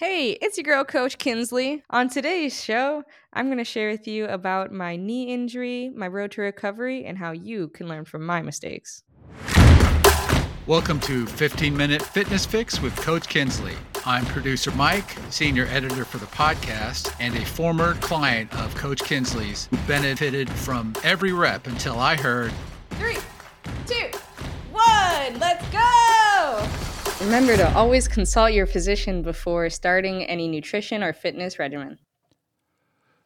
Hey, it's your girl, Coach Kinsley. On today's show, I'm going to share with you about my knee injury, my road to recovery, and how you can learn from my mistakes. Welcome to 15 Minute Fitness Fix with Coach Kinsley. I'm producer Mike, senior editor for the podcast, and a former client of Coach Kinsley's who benefited from every rep until I heard Three, two, one, let's go! Remember to always consult your physician before starting any nutrition or fitness regimen.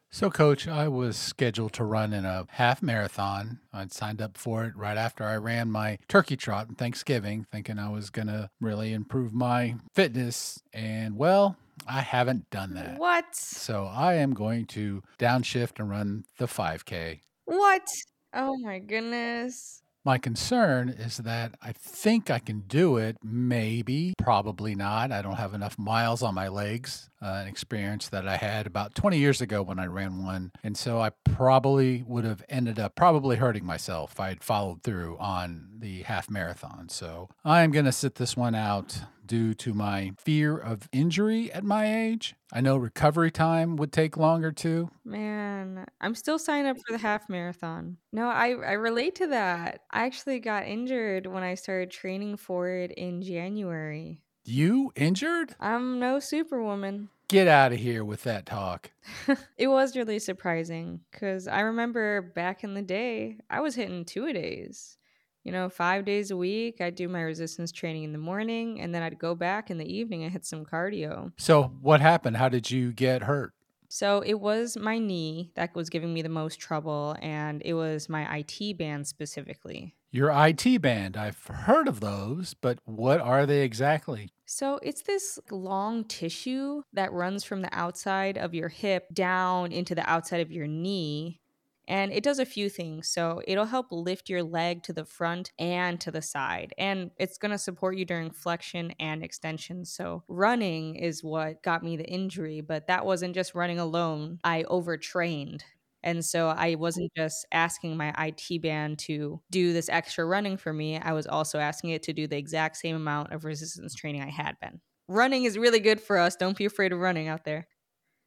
So, coach, I was scheduled to run in a half marathon. I'd signed up for it right after I ran my turkey trot on Thanksgiving, thinking I was going to really improve my fitness. And, well, I haven't done that. What? So, I am going to downshift and run the 5K. What? Oh my goodness. My concern is that I think I can do it, maybe, probably not. I don't have enough miles on my legs, uh, an experience that I had about 20 years ago when I ran one. And so I probably would have ended up probably hurting myself if I had followed through on the half marathon. So I'm going to sit this one out due to my fear of injury at my age. I know recovery time would take longer too. Man, I'm still signed up for the half marathon. No, I, I relate to that. I actually got injured when I started training for it in January. You injured? I'm no superwoman. Get out of here with that talk. it was really surprising because I remember back in the day, I was hitting two a days you know, five days a week. I'd do my resistance training in the morning and then I'd go back in the evening and hit some cardio. So, what happened? How did you get hurt? So, it was my knee that was giving me the most trouble, and it was my IT band specifically. Your IT band, I've heard of those, but what are they exactly? So, it's this long tissue that runs from the outside of your hip down into the outside of your knee and it does a few things. So it'll help lift your leg to the front and to the side. And it's going to support you during flexion and extension. So running is what got me the injury, but that wasn't just running alone. I overtrained. And so I wasn't just asking my IT band to do this extra running for me. I was also asking it to do the exact same amount of resistance training I had been. Running is really good for us. Don't be afraid of running out there.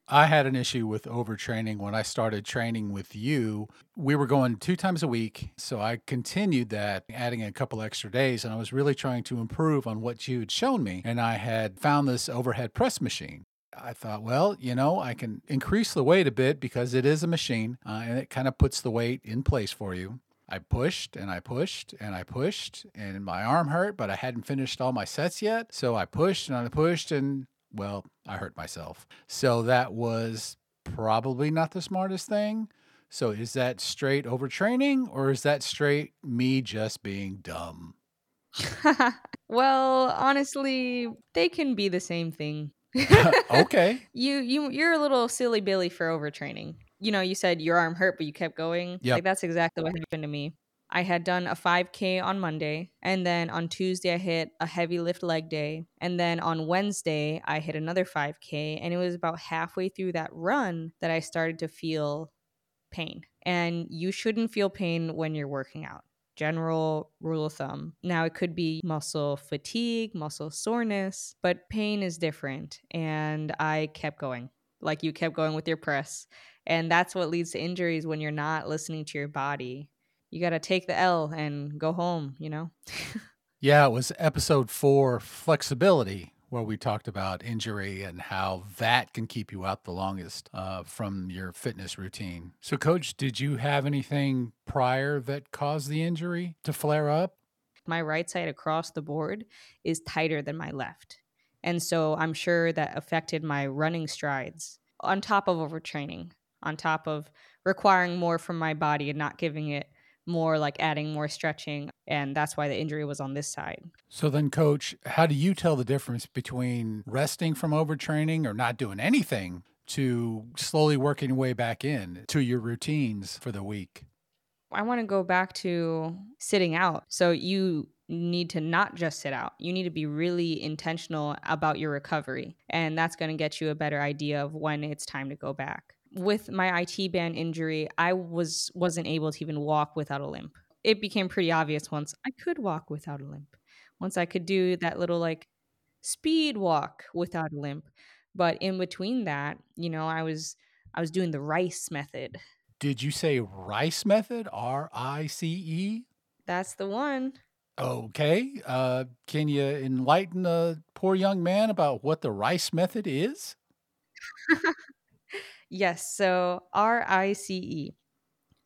I had an issue with overtraining when I started training with you. We were going two times a week. So I continued that, adding a couple extra days. And I was really trying to improve on what you had shown me. And I had found this overhead press machine. I thought, well, you know, I can increase the weight a bit because it is a machine uh, and it kind of puts the weight in place for you. I pushed and I pushed and I pushed, and my arm hurt, but I hadn't finished all my sets yet. So I pushed and I pushed, and well, I hurt myself. So that was probably not the smartest thing. So is that straight overtraining or is that straight me just being dumb? well, honestly, they can be the same thing. okay. You you you're a little silly Billy for overtraining. You know, you said your arm hurt but you kept going. Yeah. Like that's exactly what happened to me. I had done a 5K on Monday, and then on Tuesday, I hit a heavy lift leg day. And then on Wednesday, I hit another 5K. And it was about halfway through that run that I started to feel pain. And you shouldn't feel pain when you're working out. General rule of thumb. Now, it could be muscle fatigue, muscle soreness, but pain is different. And I kept going, like you kept going with your press. And that's what leads to injuries when you're not listening to your body you got to take the L and go home, you know? yeah, it was episode four flexibility, where we talked about injury and how that can keep you out the longest uh, from your fitness routine. So, coach, did you have anything prior that caused the injury to flare up? My right side across the board is tighter than my left. And so I'm sure that affected my running strides on top of overtraining, on top of requiring more from my body and not giving it more like adding more stretching and that's why the injury was on this side. So then coach, how do you tell the difference between resting from overtraining or not doing anything to slowly working your way back in to your routines for the week? I want to go back to sitting out. So you need to not just sit out. You need to be really intentional about your recovery. And that's going to get you a better idea of when it's time to go back with my IT band injury, I was wasn't able to even walk without a limp. It became pretty obvious once I could walk without a limp. Once I could do that little like speed walk without a limp. But in between that, you know, I was I was doing the rice method. Did you say rice method? R I C E? That's the one. Okay. Uh, can you enlighten a poor young man about what the rice method is? yes. So R I C E.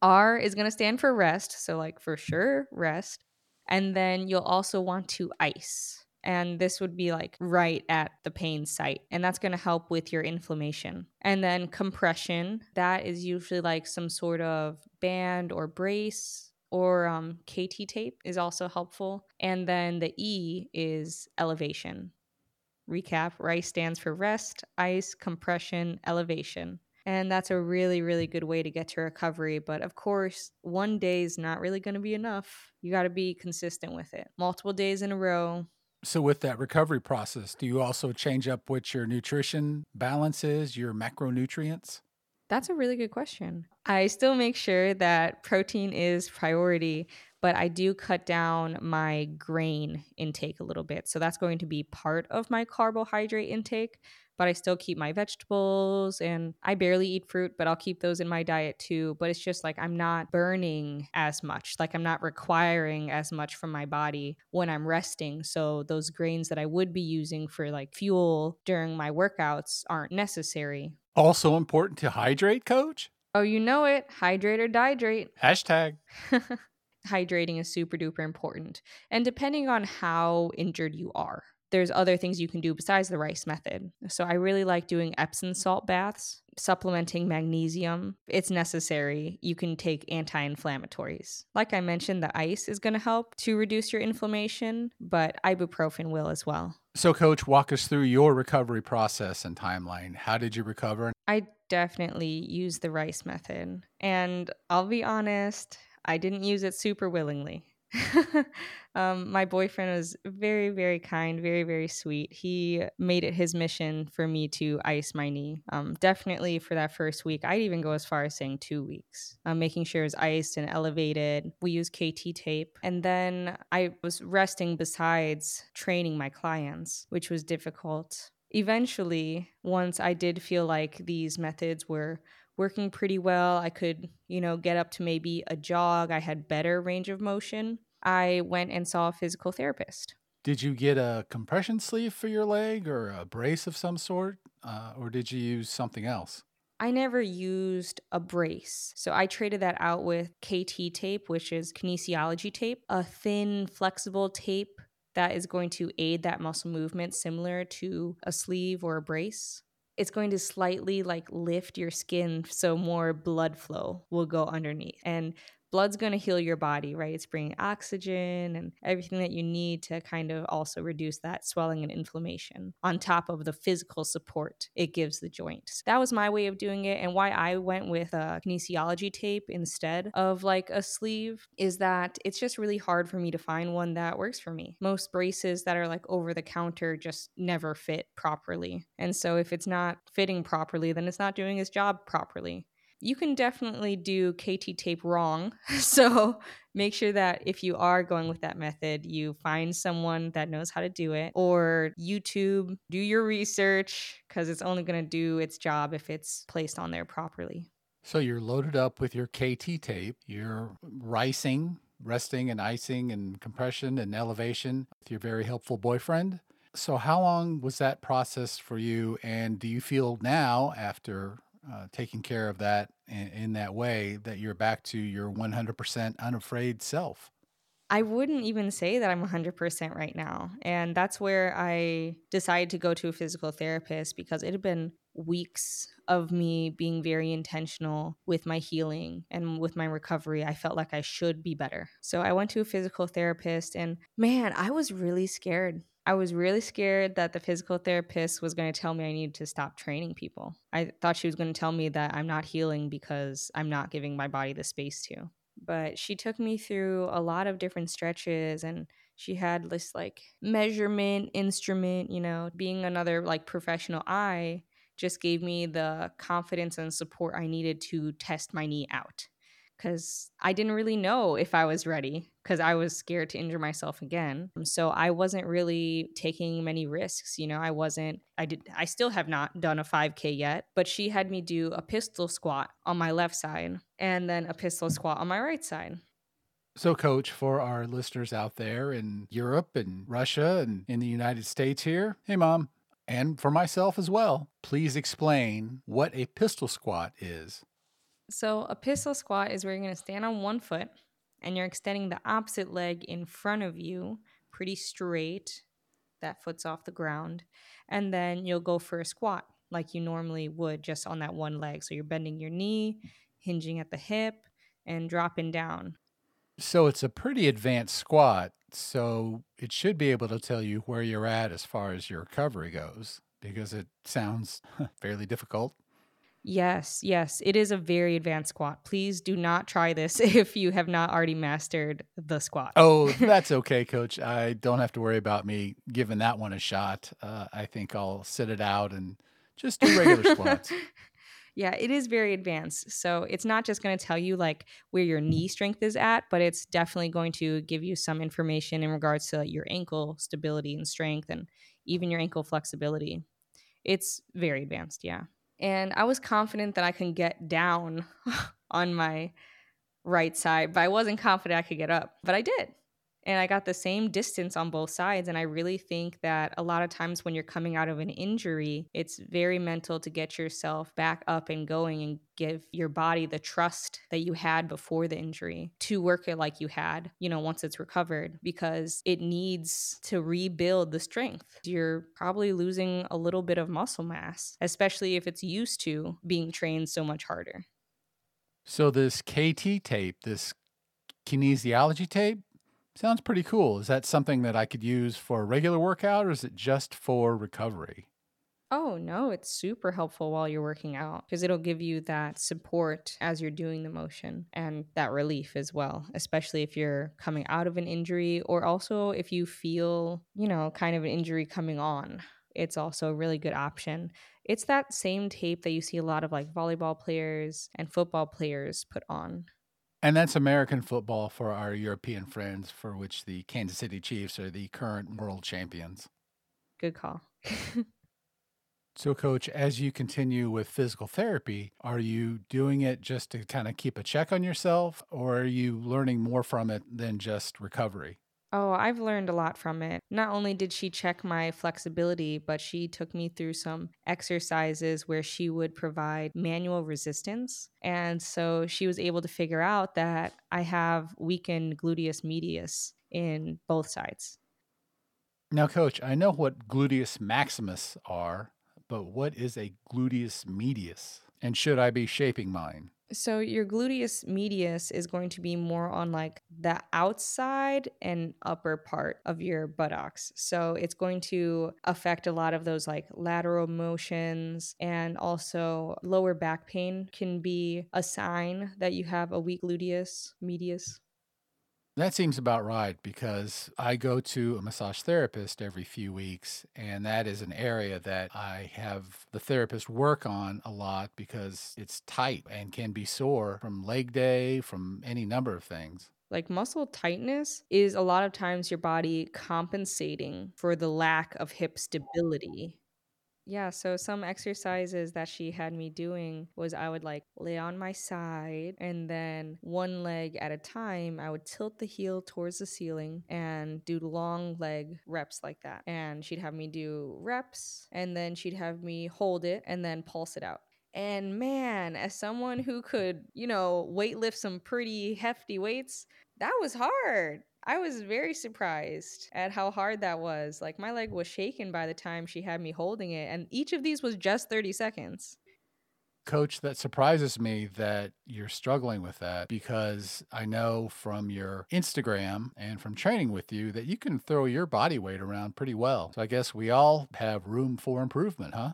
R is going to stand for rest. So, like, for sure, rest. And then you'll also want to ice. And this would be like right at the pain site. And that's going to help with your inflammation. And then compression, that is usually like some sort of band or brace or um, KT tape is also helpful. And then the E is elevation. Recap RICE stands for rest, ice, compression, elevation. And that's a really, really good way to get to recovery. But of course, one day is not really going to be enough. You got to be consistent with it. Multiple days in a row. So, with that recovery process, do you also change up what your nutrition balance is, your macronutrients? That's a really good question. I still make sure that protein is priority, but I do cut down my grain intake a little bit. So that's going to be part of my carbohydrate intake, but I still keep my vegetables and I barely eat fruit, but I'll keep those in my diet too. But it's just like I'm not burning as much, like I'm not requiring as much from my body when I'm resting. So those grains that I would be using for like fuel during my workouts aren't necessary. Also important to hydrate, coach? Oh, you know it. Hydrate or dihydrate. Hashtag. Hydrating is super duper important. And depending on how injured you are, there's other things you can do besides the rice method. So I really like doing Epsom salt baths, supplementing magnesium. It's necessary. You can take anti inflammatories. Like I mentioned, the ice is going to help to reduce your inflammation, but ibuprofen will as well. So, coach, walk us through your recovery process and timeline. How did you recover? I definitely use the rice method. And I'll be honest, I didn't use it super willingly. um, my boyfriend was very, very kind, very, very sweet. He made it his mission for me to ice my knee. Um, definitely for that first week. I'd even go as far as saying two weeks, um, making sure it was iced and elevated. We used KT tape. And then I was resting besides training my clients, which was difficult. Eventually, once I did feel like these methods were working pretty well. I could, you know, get up to maybe a jog. I had better range of motion. I went and saw a physical therapist. Did you get a compression sleeve for your leg or a brace of some sort? Uh, or did you use something else? I never used a brace. So I traded that out with KT tape, which is kinesiology tape, a thin, flexible tape that is going to aid that muscle movement, similar to a sleeve or a brace it's going to slightly like lift your skin so more blood flow will go underneath. And blood's going to heal your body, right? It's bringing oxygen and everything that you need to kind of also reduce that swelling and inflammation on top of the physical support it gives the joint. So that was my way of doing it. And why I went with a kinesiology tape instead of like a sleeve is that it's just really hard for me to find one that works for me. Most braces that are like over the counter just never fit properly. And so if it's not fitting properly, then it's not doing its job properly you can definitely do KT tape wrong. So make sure that if you are going with that method, you find someone that knows how to do it or YouTube, do your research because it's only going to do its job if it's placed on there properly. So you're loaded up with your KT tape, you're ricing, resting and icing and compression and elevation with your very helpful boyfriend. So, how long was that process for you? And do you feel now, after uh, taking care of that in, in that way that you're back to your 100% unafraid self. I wouldn't even say that I'm 100% right now. And that's where I decided to go to a physical therapist because it had been weeks of me being very intentional with my healing and with my recovery. I felt like I should be better. So I went to a physical therapist, and man, I was really scared. I was really scared that the physical therapist was going to tell me I needed to stop training people. I thought she was going to tell me that I'm not healing because I'm not giving my body the space to. But she took me through a lot of different stretches and she had this like measurement instrument, you know, being another like professional eye just gave me the confidence and support I needed to test my knee out because I didn't really know if I was ready because I was scared to injure myself again. Um, so I wasn't really taking many risks. You know, I wasn't, I did, I still have not done a 5K yet, but she had me do a pistol squat on my left side and then a pistol squat on my right side. So, coach, for our listeners out there in Europe and Russia and in the United States here, hey, mom, and for myself as well, please explain what a pistol squat is. So, a pistol squat is where you're going to stand on one foot and you're extending the opposite leg in front of you pretty straight. That foot's off the ground. And then you'll go for a squat like you normally would just on that one leg. So, you're bending your knee, hinging at the hip, and dropping down. So, it's a pretty advanced squat. So, it should be able to tell you where you're at as far as your recovery goes because it sounds fairly difficult. Yes, yes, it is a very advanced squat. Please do not try this if you have not already mastered the squat. Oh, that's okay, coach. I don't have to worry about me giving that one a shot. Uh, I think I'll sit it out and just do regular squats. Yeah, it is very advanced. So it's not just going to tell you like where your knee strength is at, but it's definitely going to give you some information in regards to like, your ankle stability and strength and even your ankle flexibility. It's very advanced, yeah. And I was confident that I can get down on my right side, but I wasn't confident I could get up. But I did. And I got the same distance on both sides. And I really think that a lot of times when you're coming out of an injury, it's very mental to get yourself back up and going and give your body the trust that you had before the injury to work it like you had, you know, once it's recovered, because it needs to rebuild the strength. You're probably losing a little bit of muscle mass, especially if it's used to being trained so much harder. So, this KT tape, this kinesiology tape, sounds pretty cool. Is that something that I could use for a regular workout or is it just for recovery? Oh, no, it's super helpful while you're working out because it'll give you that support as you're doing the motion and that relief as well, especially if you're coming out of an injury or also if you feel, you know, kind of an injury coming on. It's also a really good option. It's that same tape that you see a lot of like volleyball players and football players put on. And that's American football for our European friends, for which the Kansas City Chiefs are the current world champions. Good call. So, coach, as you continue with physical therapy, are you doing it just to kind of keep a check on yourself, or are you learning more from it than just recovery? Oh, I've learned a lot from it. Not only did she check my flexibility, but she took me through some exercises where she would provide manual resistance. And so she was able to figure out that I have weakened gluteus medius in both sides. Now, coach, I know what gluteus maximus are, but what is a gluteus medius? And should I be shaping mine? So your gluteus medius is going to be more on like the outside and upper part of your buttocks. So it's going to affect a lot of those like lateral motions and also lower back pain can be a sign that you have a weak gluteus medius. That seems about right because I go to a massage therapist every few weeks, and that is an area that I have the therapist work on a lot because it's tight and can be sore from leg day, from any number of things. Like muscle tightness is a lot of times your body compensating for the lack of hip stability yeah, so some exercises that she had me doing was I would like lay on my side and then one leg at a time, I would tilt the heel towards the ceiling and do long leg reps like that. And she'd have me do reps and then she'd have me hold it and then pulse it out. And man, as someone who could, you know, weight lift some pretty hefty weights, that was hard. I was very surprised at how hard that was. Like my leg was shaken by the time she had me holding it, and each of these was just 30 seconds. Coach, that surprises me that you're struggling with that because I know from your Instagram and from training with you that you can throw your body weight around pretty well. So I guess we all have room for improvement, huh?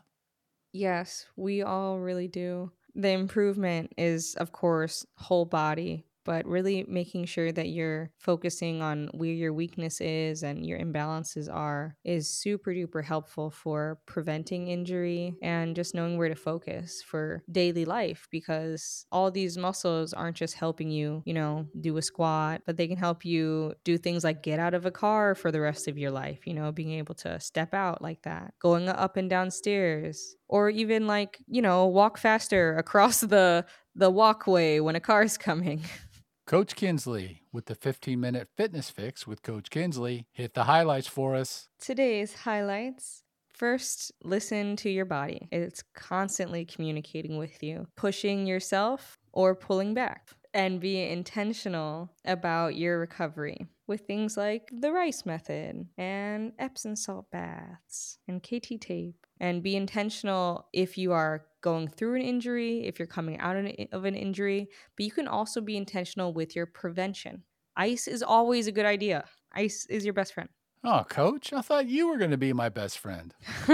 Yes, we all really do. The improvement is, of course, whole body, but really making sure that you're focusing on where your weakness is and your imbalances are is super duper helpful for preventing injury and just knowing where to focus for daily life because all these muscles aren't just helping you, you know, do a squat, but they can help you do things like get out of a car for the rest of your life, you know, being able to step out like that, going up and down stairs, or even like, you know, walk faster across the the walkway when a car's coming. Coach Kinsley with the 15 minute fitness fix with Coach Kinsley. Hit the highlights for us. Today's highlights. First, listen to your body. It's constantly communicating with you, pushing yourself or pulling back. And be intentional about your recovery with things like the rice method and Epsom salt baths and KT tape. And be intentional if you are going through an injury, if you're coming out of an injury, but you can also be intentional with your prevention. Ice is always a good idea. Ice is your best friend. Oh, coach, I thought you were going to be my best friend.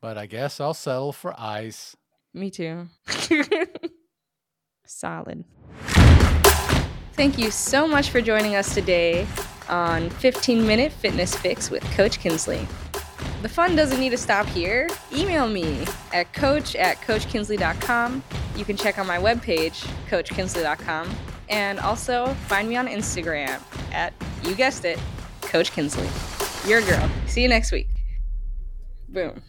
but I guess I'll settle for ice. Me too. Solid. Thank you so much for joining us today on 15 Minute Fitness Fix with Coach Kinsley. The fun doesn't need to stop here. Email me at coach at coachkinsley.com. You can check out my webpage, coachkinsley.com, and also find me on Instagram at, you guessed it, Coach Kinsley. Your girl. See you next week. Boom.